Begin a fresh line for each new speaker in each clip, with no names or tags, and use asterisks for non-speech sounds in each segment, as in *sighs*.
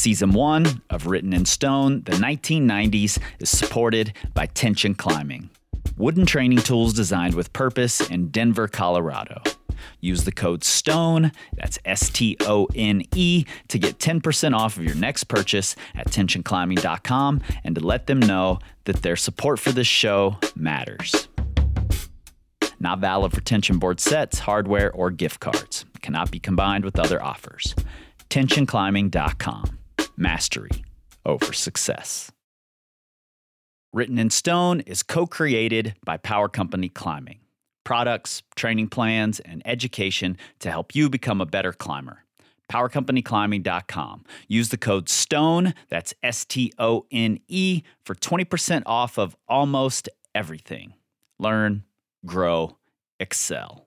Season 1 of Written in Stone, the 1990s, is supported by Tension Climbing, wooden training tools designed with purpose in Denver, Colorado. Use the code STONE, that's S T O N E, to get 10% off of your next purchase at tensionclimbing.com and to let them know that their support for this show matters. Not valid for tension board sets, hardware, or gift cards. Cannot be combined with other offers. Tensionclimbing.com. Mastery over success. Written in Stone is co created by Power Company Climbing. Products, training plans, and education to help you become a better climber. PowerCompanyClimbing.com. Use the code STONE, that's S T O N E, for 20% off of almost everything. Learn, grow, excel.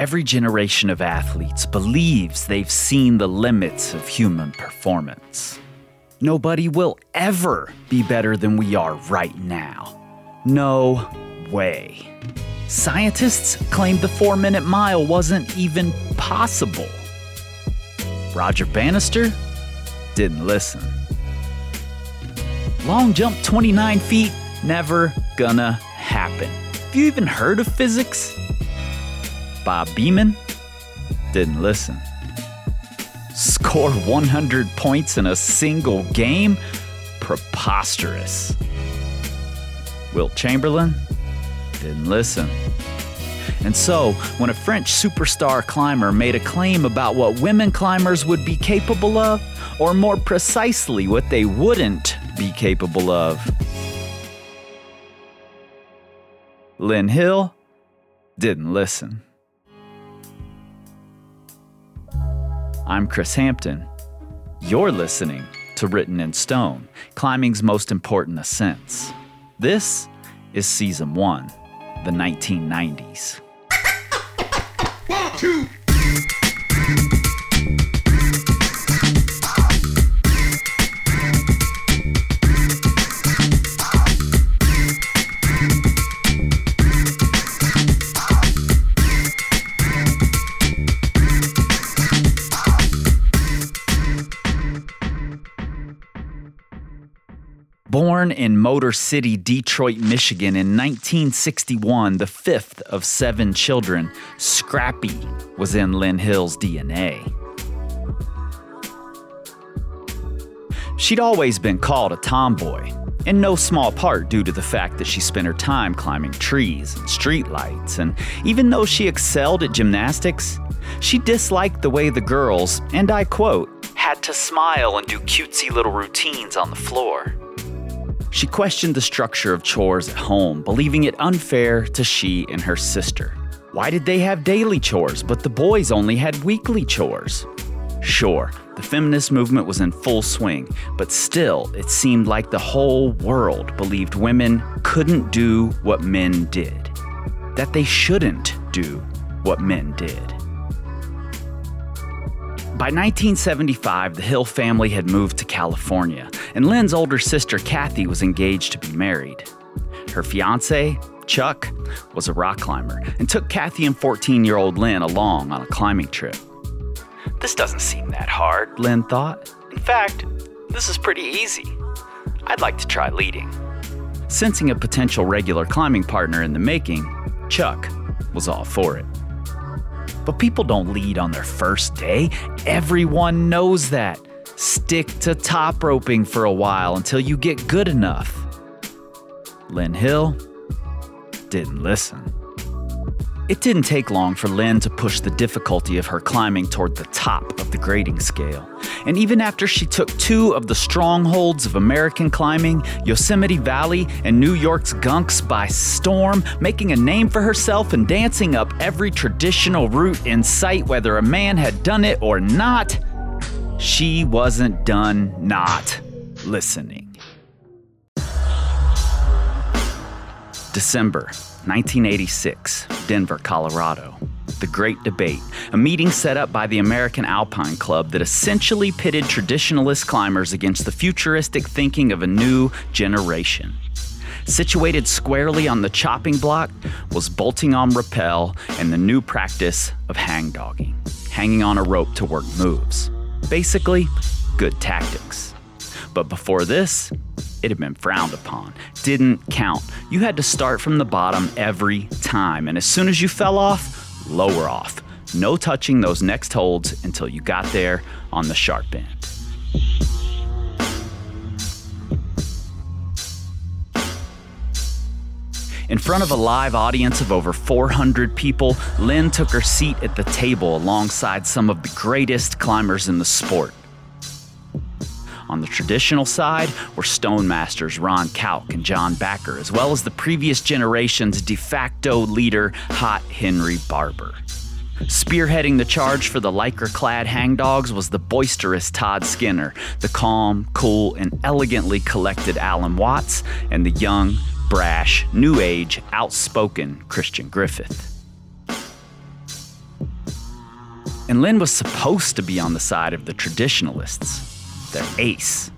Every generation of athletes believes they've seen the limits of human performance. Nobody will ever be better than we are right now. No way. Scientists claimed the four minute mile wasn't even possible. Roger Bannister didn't listen. Long jump 29 feet, never gonna happen. Have you even heard of physics? Bob Beamon didn't listen. Score 100 points in a single game? Preposterous. Wilt Chamberlain didn't listen. And so, when a French superstar climber made a claim about what women climbers would be capable of, or more precisely, what they wouldn't be capable of, Lynn Hill didn't listen. I'm Chris Hampton. You're listening to Written in Stone, climbing's most important ascents. This is Season 1, the 1990s.
One, two.
Born in Motor City, Detroit, Michigan in 1961, the fifth of seven children, Scrappy was in Lynn Hill's DNA. She'd always been called a tomboy, in no small part due to the fact that she spent her time climbing trees and streetlights, and even though she excelled at gymnastics, she disliked the way the girls, and I quote, had to smile and do cutesy little routines on the floor. She questioned the structure of chores at home, believing it unfair to she and her sister. Why did they have daily chores, but the boys only had weekly chores? Sure, the feminist movement was in full swing, but still, it seemed like the whole world believed women couldn't do what men did, that they shouldn't do what men did. By 1975, the Hill family had moved to California, and Lynn's older sister Kathy was engaged to be married. Her fiance, Chuck, was a rock climber and took Kathy and 14 year old Lynn along on a climbing trip. This doesn't seem that hard, Lynn thought. In fact, this is pretty easy. I'd like to try leading. Sensing a potential regular climbing partner in the making, Chuck was all for it. But people don't lead on their first day. Everyone knows that. Stick to top roping for a while until you get good enough. Lynn Hill didn't listen. It didn't take long for Lynn to push the difficulty of her climbing toward the top of the grading scale. And even after she took two of the strongholds of American climbing, Yosemite Valley and New York's Gunks, by storm, making a name for herself and dancing up every traditional route in sight, whether a man had done it or not, she wasn't done not listening. December 1986, Denver, Colorado. The Great Debate, a meeting set up by the American Alpine Club that essentially pitted traditionalist climbers against the futuristic thinking of a new generation. Situated squarely on the chopping block was bolting on rappel and the new practice of hangdogging, hanging on a rope to work moves. Basically, good tactics. But before this, it had been frowned upon, didn't count. You had to start from the bottom every time, and as soon as you fell off, lower off. No touching those next holds until you got there on the sharp end. In front of a live audience of over 400 people, Lynn took her seat at the table alongside some of the greatest climbers in the sport. On the traditional side were stone masters Ron Kauk and John Bachar, as well as the previous generation's de facto leader, Hot Henry Barber. Spearheading the charge for the lycra clad hangdogs was the boisterous Todd Skinner, the calm, cool, and elegantly collected Alan Watts, and the young, brash, new age, outspoken Christian Griffith. And Lynn was supposed to be on the side of the traditionalists, their ace.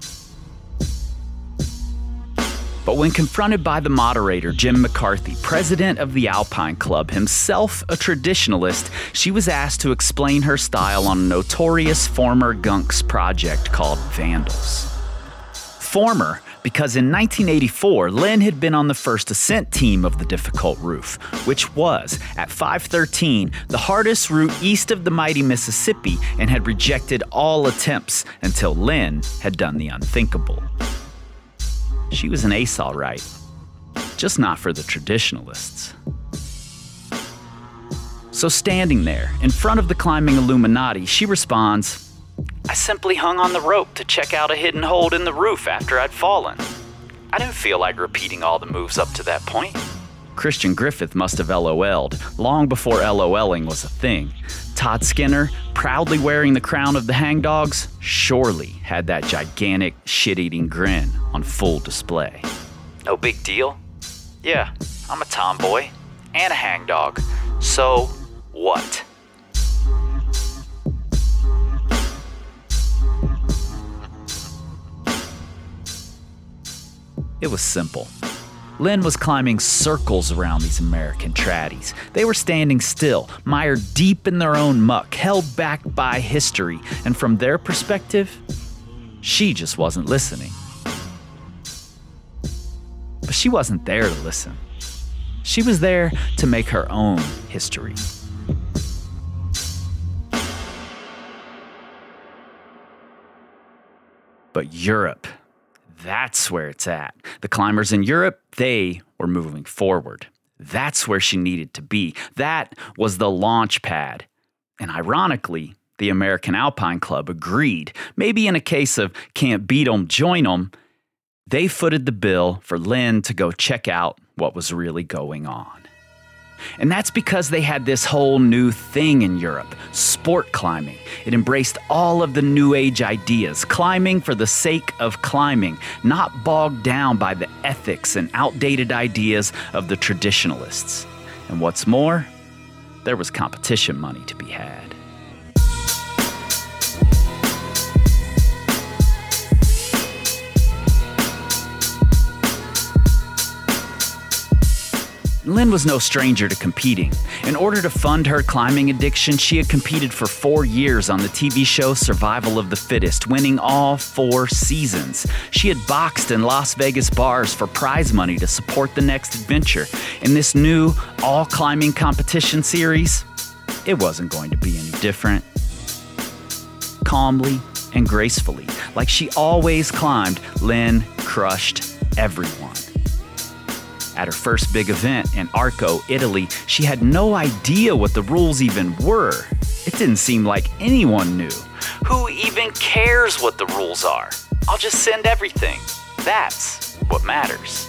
But when confronted by the moderator, Jim McCarthy, president of the Alpine Club, himself a traditionalist, she was asked to explain her style on a notorious former Gunks project called Vandals. Former, because in 1984, Lynn had been on the first ascent team of the difficult roof, which was, at 513, the hardest route east of the mighty Mississippi and had rejected all attempts until Lynn had done the unthinkable. She was an ace, all right, just not for the traditionalists. So, standing there, in front of the climbing Illuminati, she responds, I simply hung on the rope to check out a hidden hold in the roof after I'd fallen. I didn't feel like repeating all the moves up to that point. Christian Griffith must have LOL'd long before LOLing was a thing. Todd Skinner, proudly wearing the crown of the hangdogs, surely had that gigantic shit eating grin on full display. No big deal. Yeah, I'm a tomboy and a hangdog. So what? It was simple. Lynn was climbing circles around these American traddies. They were standing still, mired deep in their own muck, held back by history, and from their perspective, she just wasn't listening. But she wasn't there to listen. She was there to make her own history. But Europe that's where it's at. The climbers in Europe, they were moving forward. That's where she needed to be. That was the launch pad. And ironically, the American Alpine Club agreed. Maybe in a case of can't beat 'em, join 'em, they footed the bill for Lynn to go check out what was really going on. And that's because they had this whole new thing in Europe sport climbing. It embraced all of the new age ideas, climbing for the sake of climbing, not bogged down by the ethics and outdated ideas of the traditionalists. And what's more, there was competition money to be had. Lynn was no stranger to competing. In order to fund her climbing addiction, she had competed for four years on the TV show Survival of the Fittest, winning all four seasons. She had boxed in Las Vegas bars for prize money to support the next adventure. In this new all climbing competition series, it wasn't going to be any different. Calmly and gracefully, like she always climbed, Lynn crushed everyone. At her first big event in Arco, Italy, she had no idea what the rules even were. It didn't seem like anyone knew. Who even cares what the rules are? I'll just send everything. That's what matters.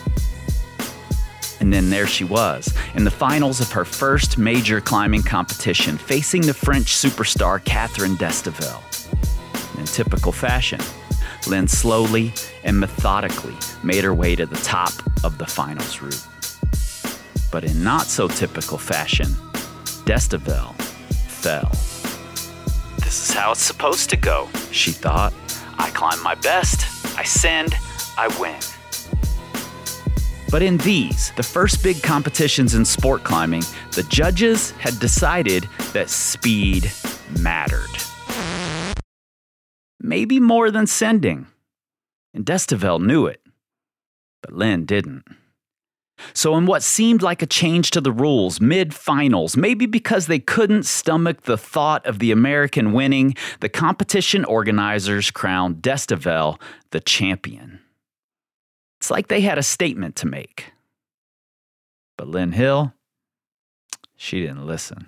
And then there she was, in the finals of her first major climbing competition, facing the French superstar Catherine Destivelle. In typical fashion, Lynn slowly and methodically made her way to the top of the finals route. But in not so typical fashion, Destivelle fell. This is how it's supposed to go, she thought. I climb my best, I send, I win. But in these, the first big competitions in sport climbing, the judges had decided that speed mattered. Maybe more than sending. And Destivelle knew it. But Lynn didn't. So, in what seemed like a change to the rules mid finals, maybe because they couldn't stomach the thought of the American winning, the competition organizers crowned Destivelle the champion. It's like they had a statement to make. But Lynn Hill, she didn't listen.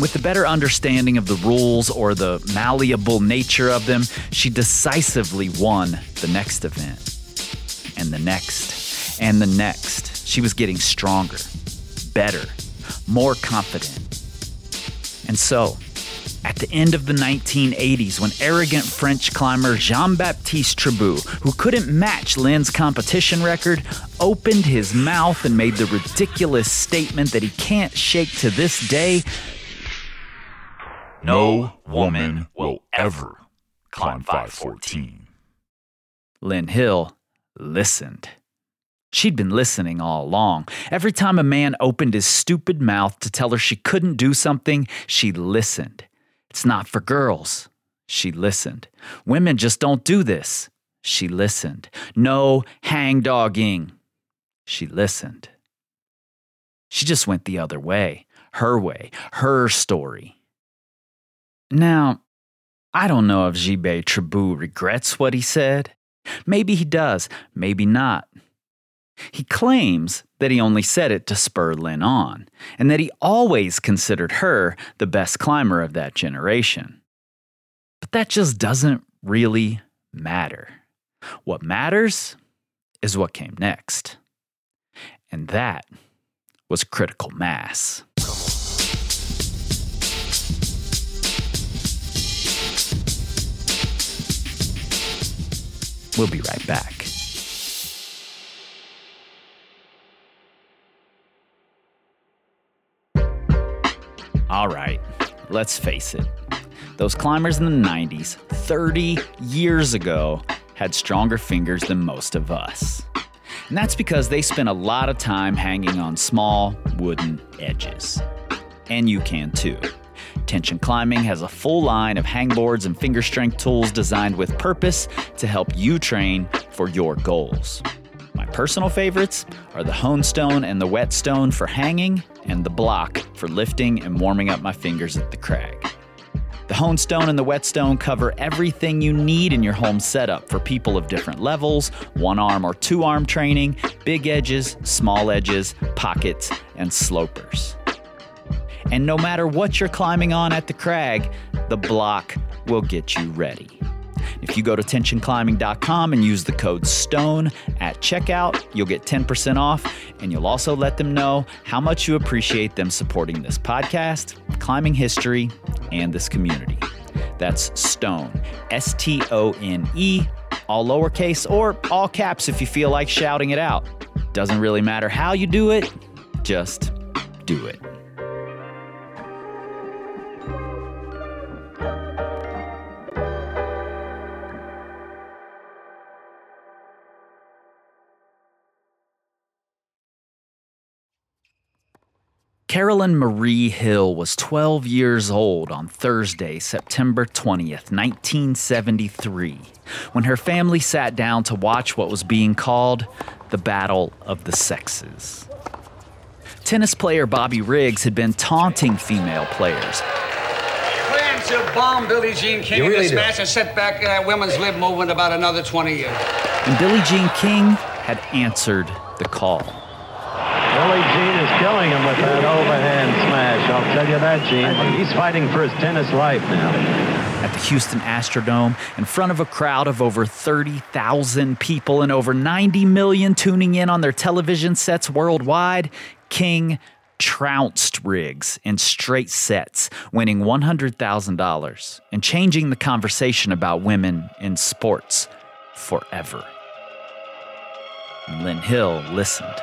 With the better understanding of the rules or the malleable nature of them, she decisively won the next event. And the next, and the next. She was getting stronger, better, more confident. And so, at the end of the 1980s, when arrogant French climber Jean Baptiste Tribout, who couldn't match Lynn's competition record, opened his mouth and made the ridiculous statement that he can't shake to this day
No woman will ever climb 514.
Lynn Hill listened. She'd been listening all along. Every time a man opened his stupid mouth to tell her she couldn't do something, she listened. It's not for girls. She listened. Women just don't do this. She listened. No hangdogging. She listened. She just went the other way, her way, her story. Now, I don't know if Gilbert Tribout regrets what he said. Maybe he does, maybe not. He claims that he only said it to spur Lynn on, and that he always considered her the best climber of that generation. But that just doesn't really matter. What matters is what came next. And that was critical mass. We'll be right back. All right, let's face it. Those climbers in the 90s, 30 years ago, had stronger fingers than most of us. And that's because they spent a lot of time hanging on small wooden edges. And you can too. Tension Climbing has a full line of hangboards and finger strength tools designed with purpose to help you train for your goals. My personal favorites are the Hone Stone and the Whetstone for hanging, and the Block for lifting and warming up my fingers at the crag. The Hone Stone and the Whetstone cover everything you need in your home setup for people of different levels one arm or two arm training, big edges, small edges, pockets, and slopers. And no matter what you're climbing on at the crag, the block will get you ready. If you go to tensionclimbing.com and use the code STONE at checkout, you'll get 10% off, and you'll also let them know how much you appreciate them supporting this podcast, climbing history, and this community. That's STONE, S T O N E, all lowercase or all caps if you feel like shouting it out. Doesn't really matter how you do it, just do it. Carolyn Marie Hill was 12 years old on Thursday, September 20th, 1973, when her family sat down to watch what was being called the Battle of the Sexes. Tennis player Bobby Riggs had been taunting female players,
Plan to bomb Billie Jean King
You
in
really
this
do.
match and set back uh, women's lib movement about another 20 years.
and Billie Jean King had answered the call.
Billie Jean is killing him with that overhand smash. I'll tell you that, Gene. He's fighting for his tennis life now.
at the Houston Astrodome in front of a crowd of over 30,000 people and over 90 million tuning in on their television sets worldwide, King trounced Riggs in straight sets, winning $100,000 and changing the conversation about women in sports forever. And Lynn Hill listened.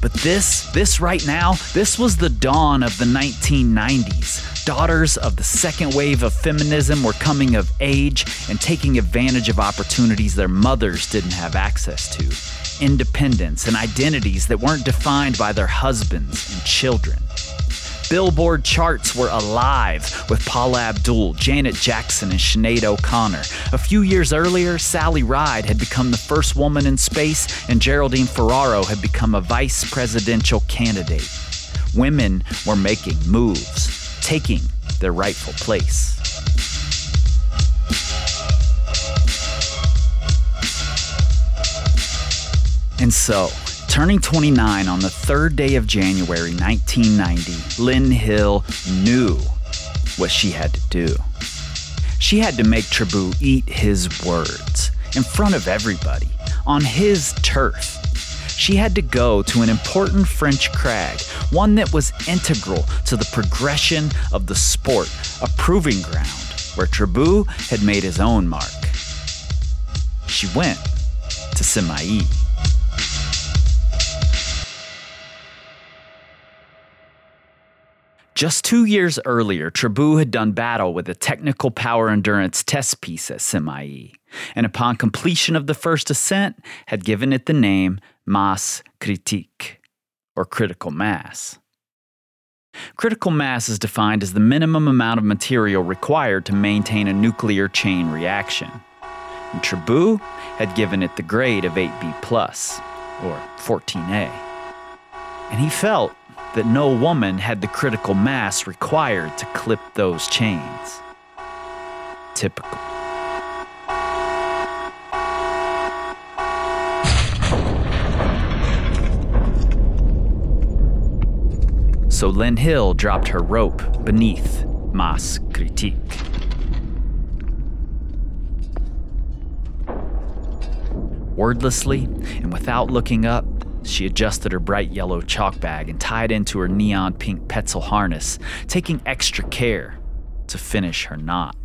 But this, this right now, this was the dawn of the 1990s. Daughters of the second wave of feminism were coming of age and taking advantage of opportunities their mothers didn't have access to. Independence and identities that weren't defined by their husbands and children. Billboard charts were alive with Paula Abdul, Janet Jackson, and Sinead O'Connor. A few years earlier, Sally Ride had become the first woman in space, and Geraldine Ferraro had become a vice presidential candidate. Women were making moves, taking their rightful place. And so, Turning 29 on the third day of January 1990, Lynn Hill knew what she had to do. She had to make Tribout eat his words in front of everybody, on his turf. She had to go to an important French crag, one that was integral to the progression of the sport, a proving ground where Tribout had made his own mark. She went to Cimaï. Just two years earlier, Tribout had done battle with a technical power endurance test piece at Cimaï, and upon completion of the first ascent, had given it the name Masse Critique, or critical mass. Critical mass is defined as the minimum amount of material required to maintain a nuclear chain reaction. And Tribout had given it the grade of 8B, or 14A. And he felt that no woman had the critical mass required to clip those chains. Typical. So Lynn Hill dropped her rope beneath Masse Critique. Wordlessly and without looking up, she adjusted her bright yellow chalk bag and tied into her neon pink Petzl harness, taking extra care to finish her knot.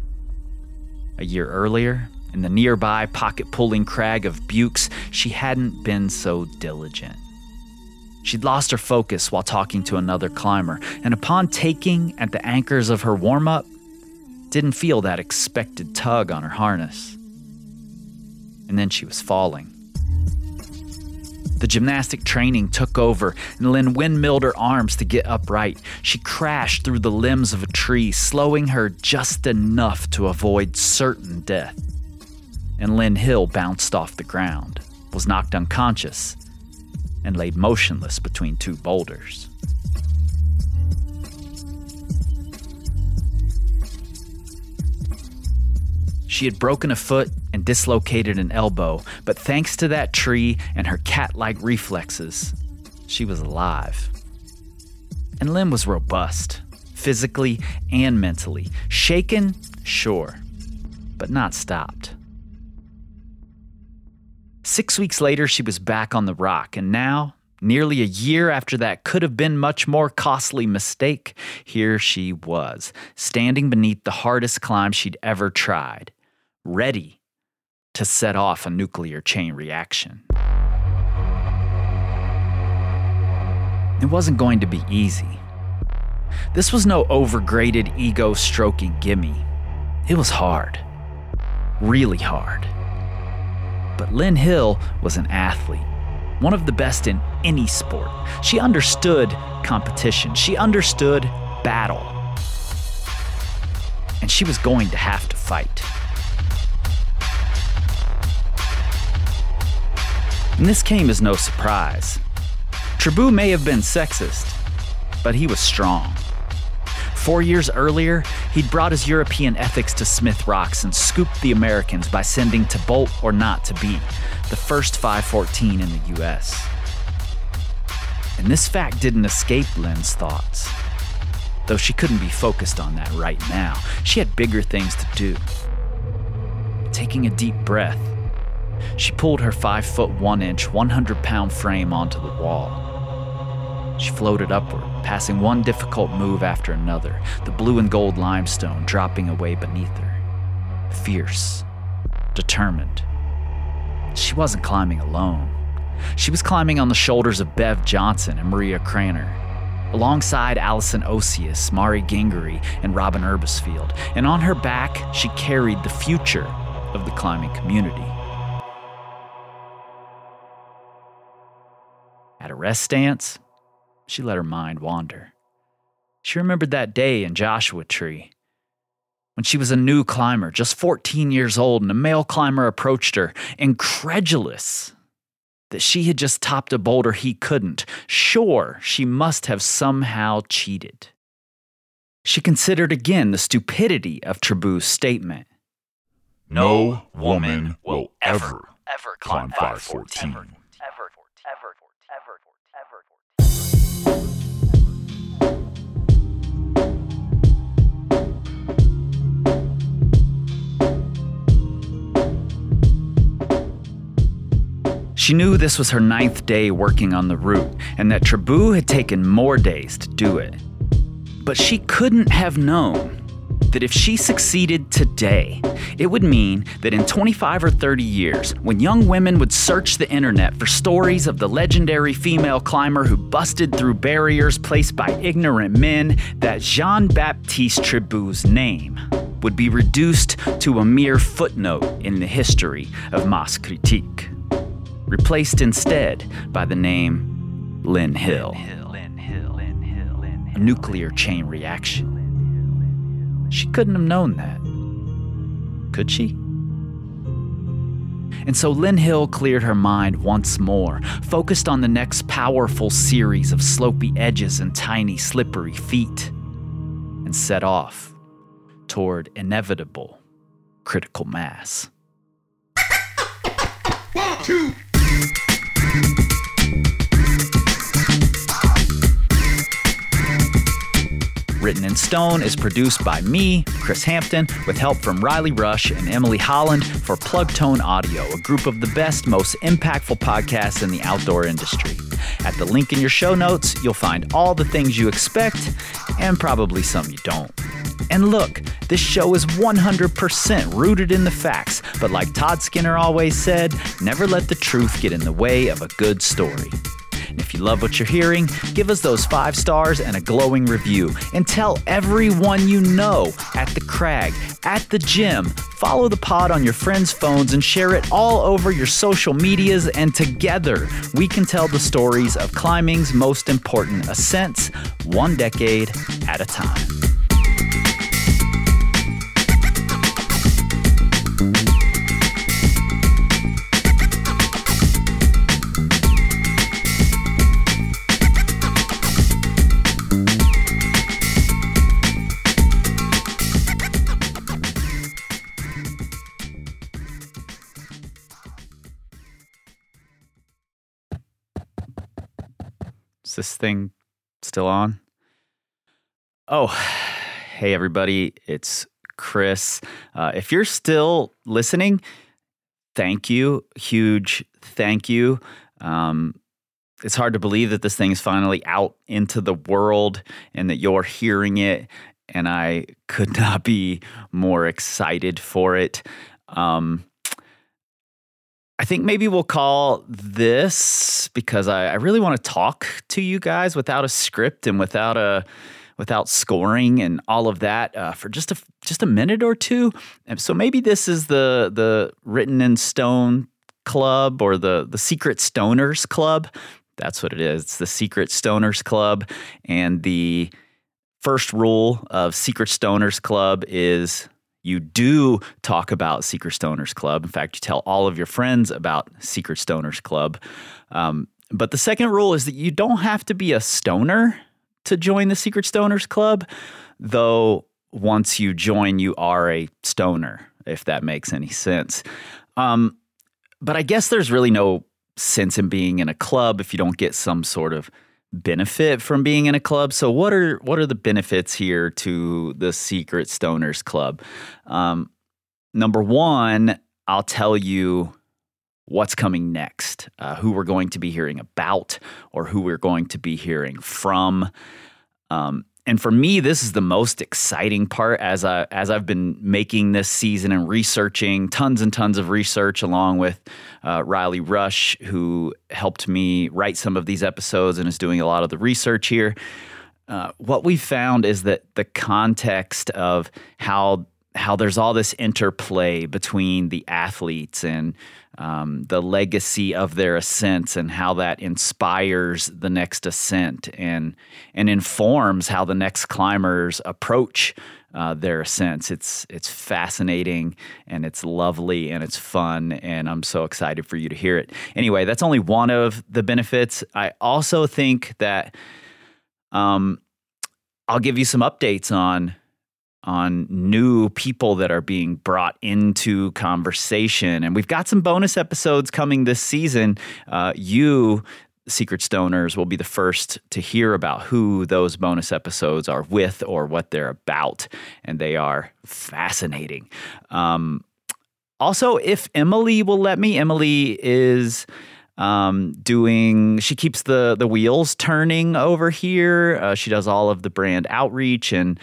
A year earlier, in the nearby pocket pulling crag of Buoux, she hadn't been so diligent. She'd lost her focus while talking to another climber, and upon taking at the anchors of her warm up, didn't feel that expected tug on her harness. And then she was falling. The gymnastic training took over, and Lynn windmilled her arms to get upright. She crashed through the limbs of a tree, slowing her just enough to avoid certain death. And Lynn Hill bounced off the ground, was knocked unconscious, and laid motionless between two boulders. She had broken a foot and dislocated an elbow, but thanks to that tree and her cat like reflexes, she was alive. And Lynn was robust, physically and mentally. Shaken, sure, but not stopped. Six weeks later, she was back on the rock, and now, nearly a year after that could have been much more costly mistake, here she was, standing beneath the hardest climb she'd ever tried ready to set off a nuclear chain reaction. It wasn't going to be easy. This was no overgraded ego stroking gimme. It was hard. Really hard. But Lynn Hill was an athlete, one of the best in any sport. She understood competition, she understood battle. And she was going to have to fight. And this came as no surprise. Tribout may have been sexist, but he was strong. Four years earlier, he'd brought his European ethics to Smith Rocks and scooped the Americans by sending to Bolt or Not to Be, the first 514 in the US. And this fact didn't escape Lynn's thoughts. Though she couldn't be focused on that right now, she had bigger things to do. Taking a deep breath, she pulled her 5 foot 1 inch, 100 pound frame onto the wall. She floated upward, passing one difficult move after another, the blue and gold limestone dropping away beneath her. Fierce, determined. She wasn't climbing alone. She was climbing on the shoulders of Bev Johnson and Maria Cranor, alongside Alison Osius, Mari Gingery, and Robin Erbesfield, and on her back, she carried the future of the climbing community. At a rest stance, she let her mind wander. She remembered that day in Joshua Tree when she was a new climber, just 14 years old, and a male climber approached her, incredulous that she had just topped a boulder he couldn't. Sure, she must have somehow cheated. She considered again the stupidity of Tribout's statement.
No woman will ever
ever
climb 514.
She knew this was her ninth day working on the route, and that Tribout had taken more days to do it. But she couldn't have known that if she succeeded today, it would mean that in 25 or 30 years, when young women would search the internet for stories of the legendary female climber who busted through barriers placed by ignorant men, that Jean Baptiste Tribout's name would be reduced to a mere footnote in the history of Masse Critique, replaced instead by the name Lynn Hill. A nuclear chain reaction. She couldn't have known that. Could she? And so Lynn Hill cleared her mind once more, focused on the next powerful series of slopey edges and tiny slippery feet, and set off toward inevitable critical mass. Written in Stone is produced by me, Chris Hampton, with help from Riley Rush and Emily Holland for Plugtone Audio, a group of the best, most impactful podcasts in the outdoor industry. At the link in your show notes, you'll find all the things you expect and probably some you don't. And look, this show is 100% rooted in the facts, but like Todd Skinner always said, never let the truth get in the way of a good story. And if you love what you're hearing, give us those five stars and a glowing review. And tell everyone you know at the crag, at the gym. Follow the pod on your friends' phones and share it all over your social medias. And together, we can tell the stories of climbing's most important ascents, one decade at a time. Is this thing still on? Oh, *sighs* hey, everybody. It's Chris. Uh, if you're still listening, thank you. Huge thank you. Um, it's hard to believe that this thing is finally out into the world and that you're hearing it. And I could *laughs* not be more excited for it. Um, I think maybe we'll call this because I, I really want to talk to you guys without a script and without a without scoring and all of that uh, for just a just a minute or two. And so maybe this is the the written in stone club or the the secret stoners club. That's what it is. It's the secret stoners club, and the first rule of secret stoners club is you do talk about Secret Stoners Club. In fact, you tell all of your friends about Secret Stoners Club. Um, but the second rule is that you don't have to be a stoner to join the Secret Stoners Club, though once you join, you are a stoner, if that makes any sense. Um, but I guess there's really no sense in being in a club if you don't get some sort of benefit from being in a club. So what are what are the benefits here to the Secret Stoners Club? Um, number one, I'll tell you what's coming next, uh, who we're going to be hearing about, or who we're going to be hearing from. Um, and for me, this is the most exciting part as I as I've been making this season and researching tons and tons of research along with uh, Riley Rush, who helped me write some of these episodes and is doing a lot of the research here. Uh, what we found is that the context of how how there's all this interplay between the athletes and um, the legacy of their ascents and how that inspires the next ascent and and informs how the next climbers approach uh, their ascents. It's it's fascinating and it's lovely and it's fun and I'm so excited for you to hear it. Anyway, that's only one of the benefits. I also think that um, I'll give you some updates on on new people that are being brought into conversation. And we've got some bonus episodes coming this season. Uh, you, Secret Stoners, will be the first to hear about who those bonus episodes are with or what they're about. And they are fascinating. Um, also, if Emily will let me, Emily is um, doing she keeps the the wheels turning over here uh, she does all of the brand outreach and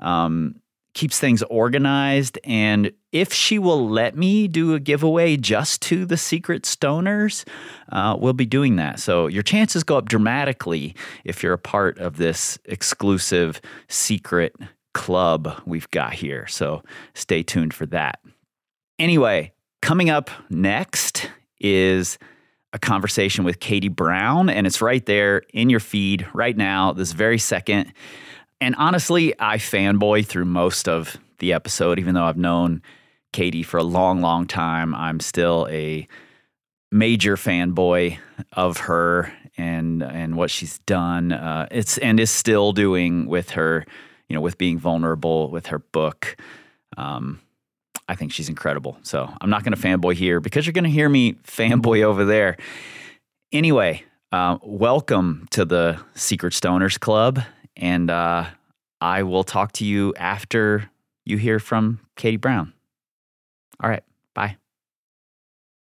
um, keeps things organized. And if she will let me do a giveaway just to the secret stoners, uh, we'll be doing that. So your chances go up dramatically if you're a part of this exclusive secret club we've got here. So stay tuned for that. Anyway, coming up next is a conversation with Katie Brown, and it's right there in your feed right now, this very second. And honestly, I fanboy through most of the episode, even though I've known Katie for a long, long time. I'm still a major fanboy of her and and what she's done. Uh, it's and is still doing with her, you know, with being vulnerable with her book. Um, I think she's incredible. So I'm not going to fanboy here because you're going to hear me fanboy over there. Anyway, uh, welcome to the Secret Stoners Club. And uh, I will talk to you after you hear from Katie Brown. All right. Bye.